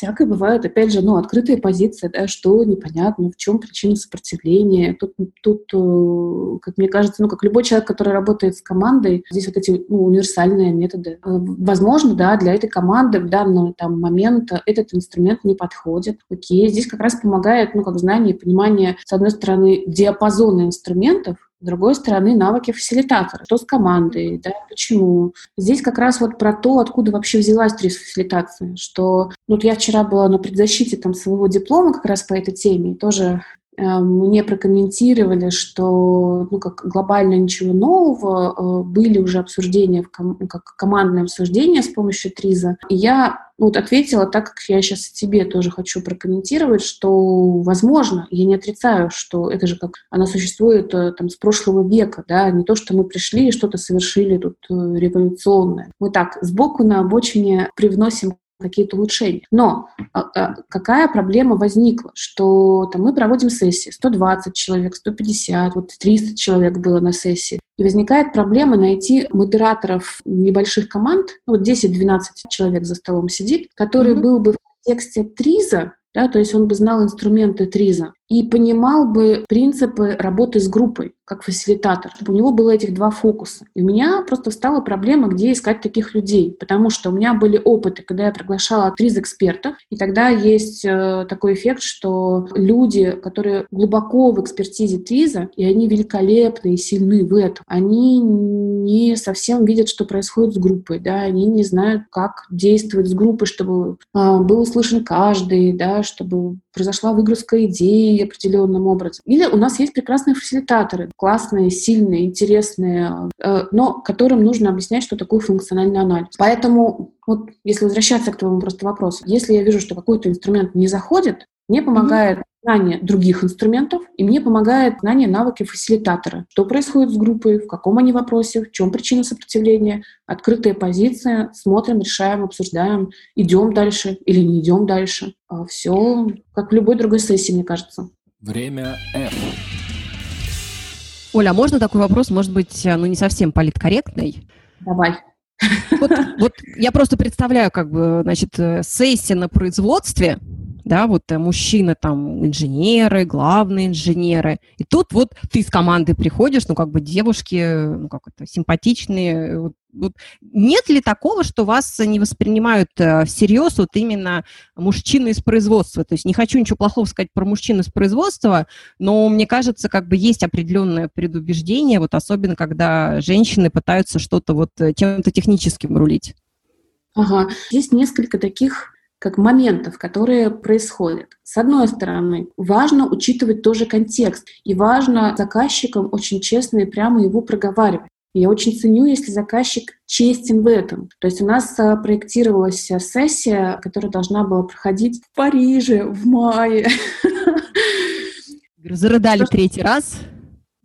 всякое бывает. Опять же, ну, открытая позиция, да, что непонятно, в чем причина сопротивления. Тут, тут, э, как мне кажется, ну, как любой человек, который работает с командой, здесь вот эти ну, универсальные методы. Э, возможно, да, для этой команды в данный там, момент этот инструмент не подходит. Окей, здесь как раз помогает, ну, как знание понимание, с одной стороны, диапазона инструментов, с другой стороны, навыки фасилитатора. Что с командой, да, почему. Здесь как раз вот про то, откуда вообще взялась трис-фасилитация. Что вот я вчера была на предзащите там своего диплома как раз по этой теме, и тоже мне прокомментировали, что ну, как глобально ничего нового, э, были уже обсуждения, как командное обсуждение с помощью ТРИЗа. И я вот ответила так, как я сейчас тебе тоже хочу прокомментировать, что возможно, я не отрицаю, что это же как она существует э, там с прошлого века, да, не то, что мы пришли и что-то совершили тут революционное. Мы так сбоку на обочине привносим какие-то улучшения. Но а, а, какая проблема возникла? Что там, мы проводим сессии, 120 человек, 150, вот 300 человек было на сессии. И возникает проблема найти модераторов небольших команд, ну, вот 10-12 человек за столом сидит, который mm-hmm. был бы в контексте ТРИЗа да, то есть он бы знал инструменты ТРИЗа и понимал бы принципы работы с группой, как фасилитатор, чтобы у него было этих два фокуса. И у меня просто встала проблема, где искать таких людей, потому что у меня были опыты, когда я приглашала ТРИЗ-экспертов, и тогда есть э, такой эффект, что люди, которые глубоко в экспертизе ТРИЗа, и они великолепны и сильны в этом, они не совсем видят, что происходит с группой, да, они не знают, как действовать с группой, чтобы э, был услышан каждый, да, чтобы произошла выгрузка идеи определенным образом. Или у нас есть прекрасные фасилитаторы, классные, сильные, интересные, э, но которым нужно объяснять, что такое функциональный анализ. Поэтому вот если возвращаться к твоему просто вопросу, если я вижу, что какой-то инструмент не заходит, мне помогает. Знание других инструментов, и мне помогает знание навыки фасилитатора. Что происходит с группой, в каком они вопросе, в чем причина сопротивления, открытая позиция, смотрим, решаем, обсуждаем, идем дальше или не идем дальше. А Все как в любой другой сессии, мне кажется. Время F. Оля, а можно такой вопрос, может быть, ну не совсем политкорректный? Давай. Вот, вот я просто представляю, как бы, значит, э, сессия на производстве, да, вот э, мужчины там инженеры, главные инженеры, и тут вот ты с командой приходишь, ну, как бы девушки, ну, как это, симпатичные, вот, вот. Нет ли такого, что вас не воспринимают э, всерьез вот именно мужчины из производства? То есть не хочу ничего плохого сказать про мужчин из производства, но мне кажется, как бы есть определенное предубеждение, вот особенно когда женщины пытаются что-то вот чем-то техническим рулить. Ага, есть несколько таких как моментов, которые происходят. С одной стороны, важно учитывать тоже контекст, и важно заказчикам очень честно и прямо его проговаривать. Я очень ценю, если заказчик честен в этом. То есть у нас а, проектировалась сессия, которая должна была проходить в Париже в мае. Зарыдали третий раз.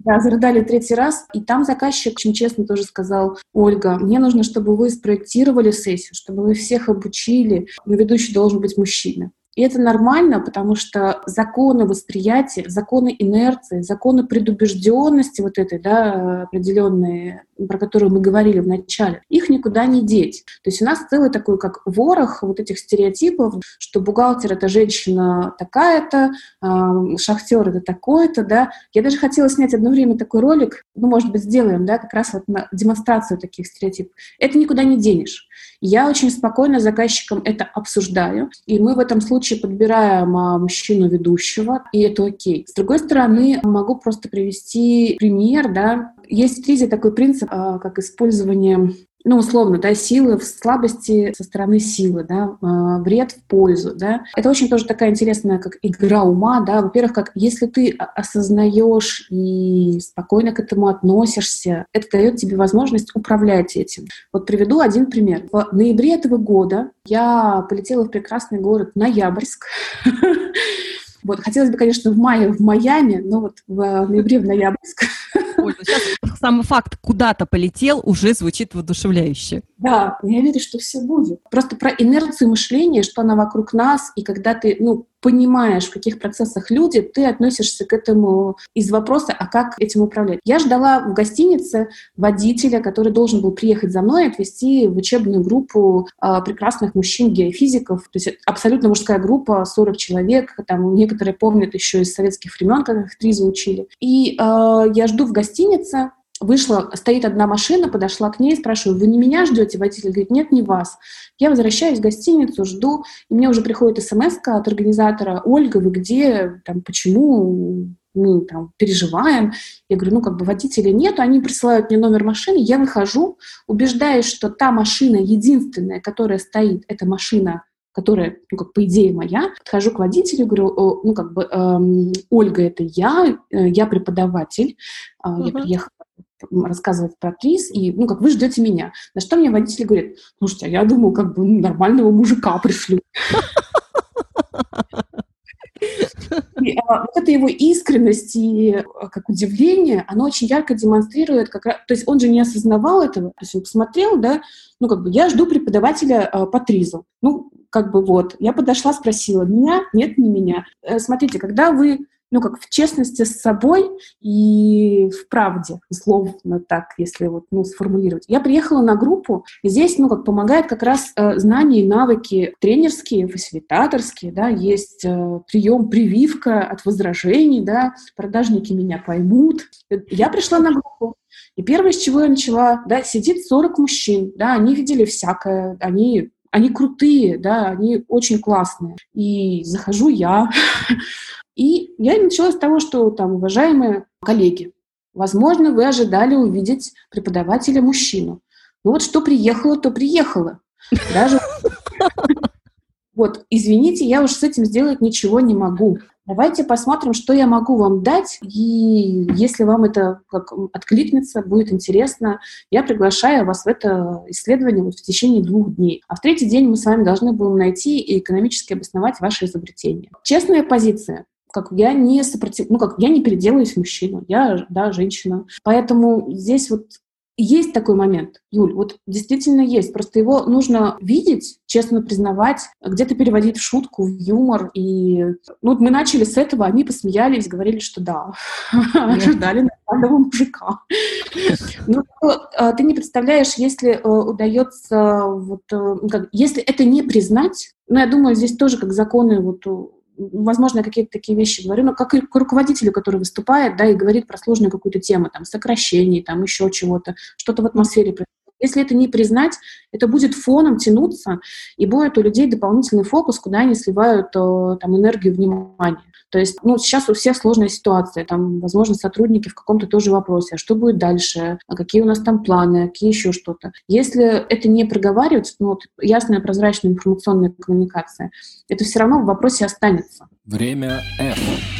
Да, зарыдали третий раз, и там заказчик очень честно тоже сказал, Ольга, мне нужно, чтобы вы спроектировали сессию, чтобы вы всех обучили, но ведущий должен быть мужчина. И это нормально, потому что законы восприятия, законы инерции, законы предубежденности вот этой, да, определенные, про которые мы говорили в начале, их никуда не деть. То есть у нас целый такой, как ворох вот этих стереотипов, что бухгалтер — это женщина такая-то, шахтер — это такой-то, да. Я даже хотела снять одно время такой ролик, ну, может быть, сделаем, да, как раз вот на демонстрацию таких стереотипов. Это никуда не денешь. Я очень спокойно заказчикам это обсуждаю, и мы в этом случае подбираем а, мужчину ведущего, и это окей. С другой стороны, могу просто привести пример, да, есть в ТРИЗе такой принцип, а, как использование ну, условно, да, силы в слабости со стороны силы, да, э, вред в пользу, да. Это очень тоже такая интересная, как игра ума, да. Во-первых, как если ты осознаешь и спокойно к этому относишься, это дает тебе возможность управлять этим. Вот приведу один пример. В ноябре этого года я полетела в прекрасный город Ноябрьск. Вот, хотелось бы, конечно, в мае в Майами, но вот в ноябре в Ноябрьск. Ну сейчас сам факт куда-то полетел уже звучит воодушевляюще. Да, я верю, что все будет. Просто про инерцию мышления, что она вокруг нас, и когда ты, ну, понимаешь, в каких процессах люди, ты относишься к этому из вопроса, а как этим управлять. Я ждала в гостинице водителя, который должен был приехать за мной и отвезти в учебную группу э, прекрасных мужчин-геофизиков. То есть абсолютно мужская группа, 40 человек, там некоторые помнят еще из советских времен, как их три заучили. И э, я жду в гостинице, Вышла, стоит одна машина, подошла к ней, спрашиваю, вы не меня ждете? Водитель говорит, нет, не вас. Я возвращаюсь в гостиницу, жду, и мне уже приходит смс от организатора, Ольга, вы где, там, почему мы там переживаем. Я говорю, ну, как бы водителя нет, они присылают мне номер машины, я выхожу, убеждаюсь, что та машина единственная, которая стоит, это машина которая, ну, как по идее моя, подхожу к водителю, говорю, ну, как бы, эм, Ольга, это я, э, я преподаватель, э, uh-huh. я приехала рассказывать про ТРИС, и, ну, как вы ждете меня. На что мне водитель говорит, слушайте, а я думал, как бы ну, нормального мужика пришлю. И, а, вот эта его искренность и а, как удивление, оно очень ярко демонстрирует, как раз, то есть он же не осознавал этого, то есть он посмотрел, да, ну как бы я жду преподавателя а, по ТРИЗу. Ну, как бы вот, я подошла, спросила, меня? Нет, не меня. Э, смотрите, когда вы ну, как в честности с собой и в правде, условно так, если вот, ну, сформулировать. Я приехала на группу, и здесь, ну, как помогает как раз э, знания и навыки тренерские, фасилитаторские, да, есть э, прием прививка от возражений, да, продажники меня поймут. Я пришла на группу, и первое, с чего я начала, да, сидит 40 мужчин, да, они видели всякое, они они крутые, да, они очень классные. И захожу я, И я начала с того, что там, уважаемые коллеги, возможно, вы ожидали увидеть преподавателя мужчину. Ну вот что приехало, то приехало. Даже вот, извините, я уж с этим сделать ничего не могу. Давайте посмотрим, что я могу вам дать, и если вам это как откликнется, будет интересно, я приглашаю вас в это исследование вот в течение двух дней. А в третий день мы с вами должны будем найти и экономически обосновать ваше изобретение. Честная позиция как я не сопротив... ну как я не переделаюсь мужчину, я да женщина, поэтому здесь вот есть такой момент, Юль, вот действительно есть. Просто его нужно видеть, честно признавать, где-то переводить в шутку, в юмор. И ну, вот мы начали с этого, они посмеялись, говорили, что да, ожидали нормального мужика. Ну, а, ты не представляешь, если э, удается, вот, э, если это не признать, ну, я думаю, здесь тоже как законы вот возможно, какие-то такие вещи говорю, но как и к руководителю, который выступает, да, и говорит про сложную какую-то тему, там, сокращений, там, еще чего-то, что-то в атмосфере Если это не признать, это будет фоном тянуться, и будет у людей дополнительный фокус, куда они сливают э, там, энергию, внимание. То есть, ну, сейчас у всех сложная ситуация, там, возможно, сотрудники в каком-то тоже вопросе, а что будет дальше, а какие у нас там планы, какие еще что-то. Если это не проговаривать, ну, вот, ясная, прозрачная информационная коммуникация, это все равно в вопросе останется. Время F.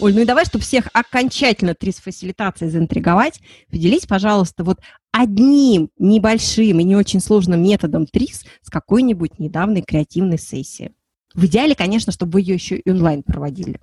Оль, ну и давай, чтобы всех окончательно трис-фасилитацией заинтриговать, поделись, пожалуйста, вот одним небольшим и не очень сложным методом трис с какой-нибудь недавней креативной сессии. В идеале, конечно, чтобы вы ее еще и онлайн проводили.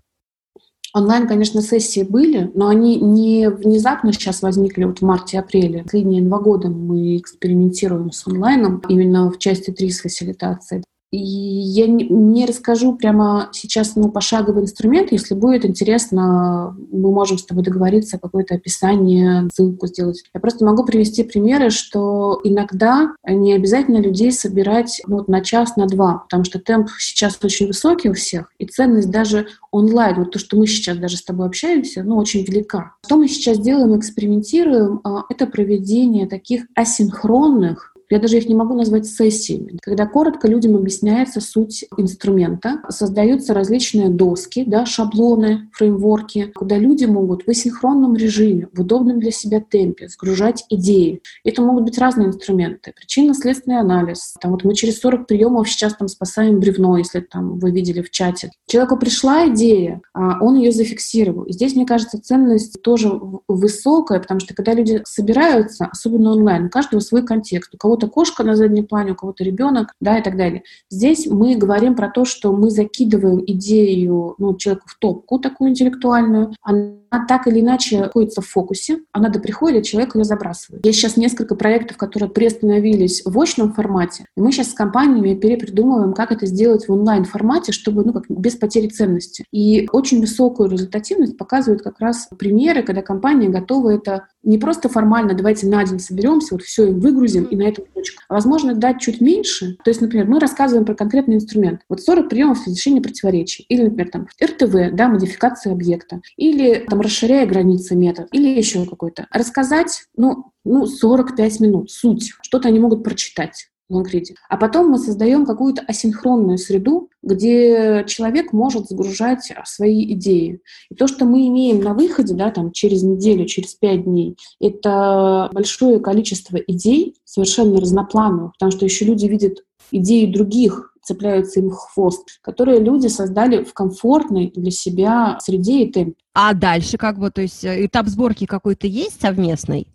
Онлайн, конечно, сессии были, но они не внезапно сейчас возникли вот в марте-апреле. Последние два года мы экспериментируем с онлайном именно в части трис-фасилитации. Я не расскажу прямо сейчас ну, пошаговый инструмент. Если будет интересно, мы можем с тобой договориться, какое-то описание, ссылку сделать. Я просто могу привести примеры, что иногда не обязательно людей собирать ну, вот на час, на два, потому что темп сейчас очень высокий у всех, и ценность даже онлайн, вот то, что мы сейчас даже с тобой общаемся, ну, очень велика. Что мы сейчас делаем, экспериментируем, а, это проведение таких асинхронных я даже их не могу назвать сессиями. Когда коротко людям объясняется суть инструмента, создаются различные доски, да, шаблоны, фреймворки, куда люди могут в асинхронном режиме, в удобном для себя темпе сгружать идеи. Это могут быть разные инструменты. Причинно-следственный анализ. Там вот мы через 40 приемов сейчас там спасаем бревно, если там вы видели в чате. Человеку пришла идея, а он ее зафиксировал. И здесь, мне кажется, ценность тоже высокая, потому что когда люди собираются, особенно онлайн, у каждого свой контекст. У кого кого-то кошка на заднем плане, у кого-то ребенок, да, и так далее. Здесь мы говорим про то, что мы закидываем идею ну, человеку в топку такую интеллектуальную, она так или иначе находится в фокусе, она до прихода человек ее забрасывает. Есть сейчас несколько проектов, которые приостановились в очном формате, и мы сейчас с компаниями перепридумываем, как это сделать в онлайн-формате, чтобы, ну, как без потери ценности. И очень высокую результативность показывают как раз примеры, когда компания готова это не просто формально, давайте на день соберемся, вот все и выгрузим, и на этом точка. А возможно, дать чуть меньше. То есть, например, мы рассказываем про конкретный инструмент. Вот 40 приемов разрешения противоречий. Или, например, там РТВ, да, модификация объекта. Или там расширяя границы метод. Или еще какой-то. Рассказать, ну, ну, 45 минут, суть. Что-то они могут прочитать. Лонгриде. А потом мы создаем какую-то асинхронную среду, где человек может загружать свои идеи. И то, что мы имеем на выходе, да, там, через неделю, через пять дней, это большое количество идей, совершенно разноплановых, потому что еще люди видят идеи других, цепляются им хвост, которые люди создали в комфортной для себя среде и темпе. А дальше как бы, то есть э, этап сборки какой-то есть совместный?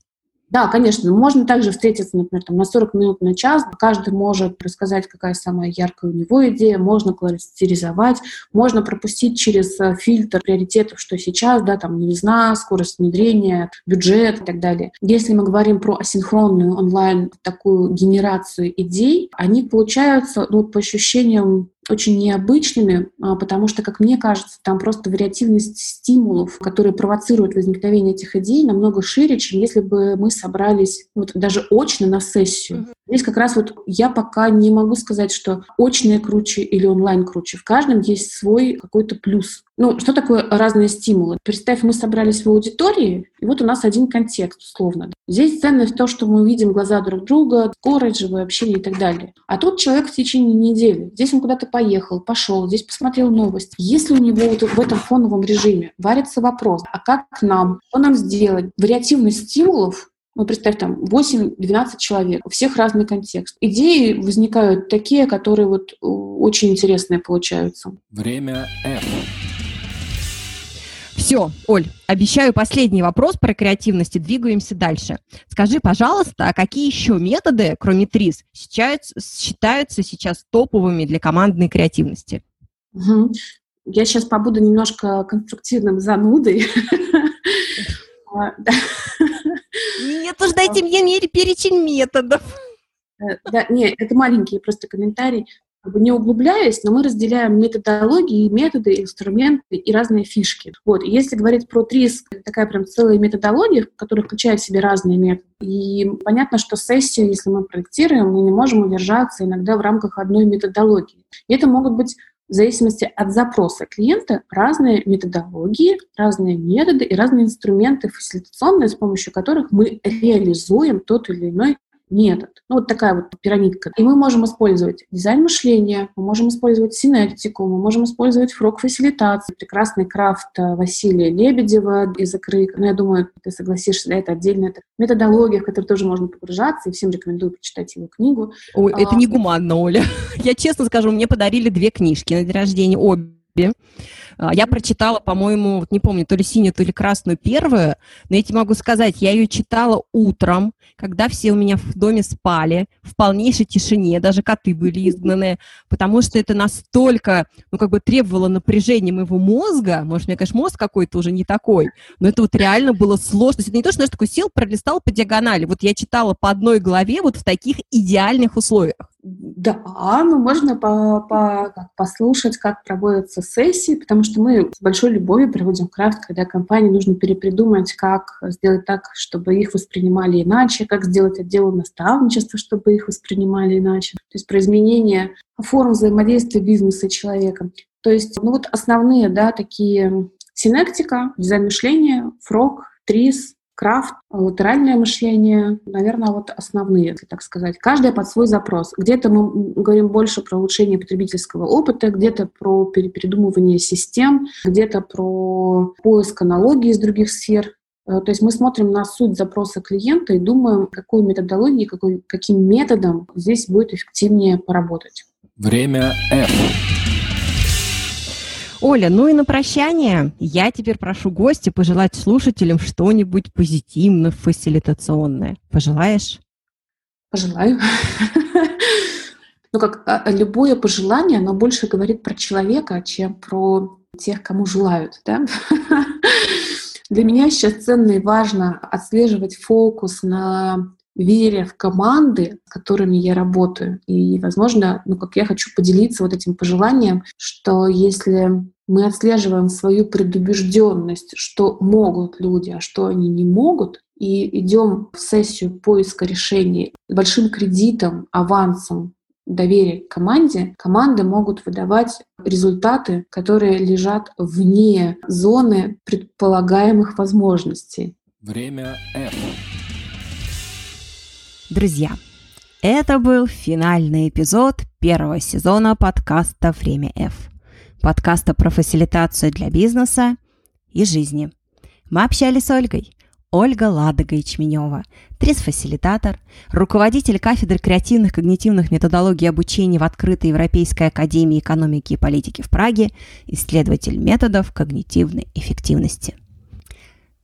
Да, конечно, можно также встретиться, например, там, на 40 минут, на час. Каждый может рассказать, какая самая яркая у него идея, можно кластеризовать, можно пропустить через э, фильтр приоритетов, что сейчас, да, там, новизна, скорость внедрения, бюджет и так далее. Если мы говорим про асинхронную онлайн такую генерацию идей, они получаются, ну, по ощущениям очень необычными, а, потому что, как мне кажется, там просто вариативность стимулов, которые провоцируют возникновение этих идей, намного шире, чем если бы мы собрались вот даже очно на сессию. Mm-hmm. Здесь как раз вот я пока не могу сказать, что очное круче или онлайн круче. В каждом есть свой какой-то плюс. Ну, что такое разные стимулы? Представь, мы собрались в аудитории, и вот у нас один контекст, условно. Здесь ценность то, что мы видим глаза друг друга, скорость, живое общение и так далее. А тут человек в течение недели. Здесь он куда-то поехал, пошел, здесь посмотрел новость. Если у него вот в этом фоновом режиме варится вопрос, а как нам, что нам сделать? Вариативность стимулов ну, представь, там 8-12 человек, у всех разный контекст. Идеи возникают такие, которые вот очень интересные получаются. Время F. Все, Оль, обещаю последний вопрос про креативность и двигаемся дальше. Скажи, пожалуйста, а какие еще методы, кроме ТРИС, считаются, считаются сейчас топовыми для командной креативности? Угу. Я сейчас побуду немножко конструктивным занудой. Нет уж, дайте мне перечень методов. Э, да, нет, это маленький просто комментарий не углубляясь, но мы разделяем методологии, методы, инструменты и разные фишки. Вот. если говорить про ТРИС, такая прям целая методология, которая включает в себе разные методы. И понятно, что сессию, если мы проектируем, мы не можем удержаться иногда в рамках одной методологии. И это могут быть в зависимости от запроса клиента разные методологии, разные методы и разные инструменты фасилитационные, с помощью которых мы реализуем тот или иной метод. Ну, вот такая вот пирамидка. И мы можем использовать дизайн мышления, мы можем использовать синектику, мы можем использовать фрог фасилитации, прекрасный крафт э, Василия Лебедева из икры. Ну, я думаю, ты согласишься, да, это отдельная это методология, в которой тоже можно погружаться, и всем рекомендую почитать его книгу. Ой, а, это не гуманно, Оля. Я честно скажу, мне подарили две книжки на день рождения, обе. А, я прочитала, по-моему, вот не помню, то ли синюю, то ли красную первую, но я тебе могу сказать, я ее читала утром, когда все у меня в доме спали, в полнейшей тишине, даже коты были изгнаны, потому что это настолько, ну, как бы требовало напряжения моего мозга, может, у меня, конечно, мозг какой-то уже не такой, но это вот реально было сложно. То есть это не то, что, знаешь, такой сел, пролистал по диагонали. Вот я читала по одной главе вот в таких идеальных условиях. Да, ну можно по, по, как, послушать, как проводятся сессии, потому что мы с большой любовью проводим крафт, когда компании нужно перепридумать, как сделать так, чтобы их воспринимали иначе, как сделать отдел наставничества, чтобы их воспринимали иначе. То есть про изменение форм взаимодействия бизнеса и человека. То есть, ну вот основные, да, такие синектика, дизайн мышления, фрог, трис, крафт, латеральное мышление, наверное, вот основные, если так сказать. Каждая под свой запрос. Где-то мы говорим больше про улучшение потребительского опыта, где-то про передумывание систем, где-то про поиск аналогий из других сфер. Э, то есть мы смотрим на суть запроса клиента и думаем, какой методологией, какой, каким методом здесь будет эффективнее поработать. Время F. Оля, ну и на прощание я теперь прошу гостя пожелать слушателям что-нибудь позитивно фасилитационное. Пожелаешь? Пожелаю. Ну, как а, любое пожелание, оно больше говорит про человека, чем про тех, кому желают, да? Для меня сейчас ценно и важно отслеживать фокус на вере в команды, с которыми я работаю. И, возможно, ну, как я хочу поделиться вот этим пожеланием, что если мы отслеживаем свою предубежденность, что могут люди, а что они не могут, и идем в сессию поиска решений большим кредитом, авансом доверия к команде, команды могут выдавать результаты, которые лежат вне зоны предполагаемых возможностей. Время F. Друзья, это был финальный эпизод первого сезона подкаста «Время F», подкаста про фасилитацию для бизнеса и жизни. Мы общались с Ольгой. Ольга Ладога-Ячменева, трес-фасилитатор, руководитель кафедры креативных когнитивных методологий обучения в Открытой Европейской Академии экономики и политики в Праге, исследователь методов когнитивной эффективности.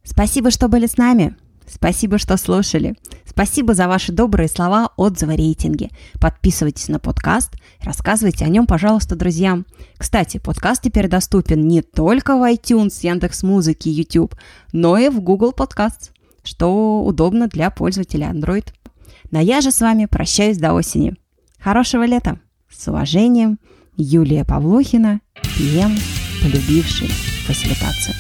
Спасибо, что были с нами. Спасибо, что слушали. Спасибо за ваши добрые слова, отзывы, рейтинги. Подписывайтесь на подкаст, рассказывайте о нем, пожалуйста, друзьям. Кстати, подкаст теперь доступен не только в iTunes, Яндекс Музыки, YouTube, но и в Google Podcasts, что удобно для пользователя Android. Но я же с вами прощаюсь до осени. Хорошего лета! С уважением, Юлия Павлухина, ПМ, полюбивший фасилитацию.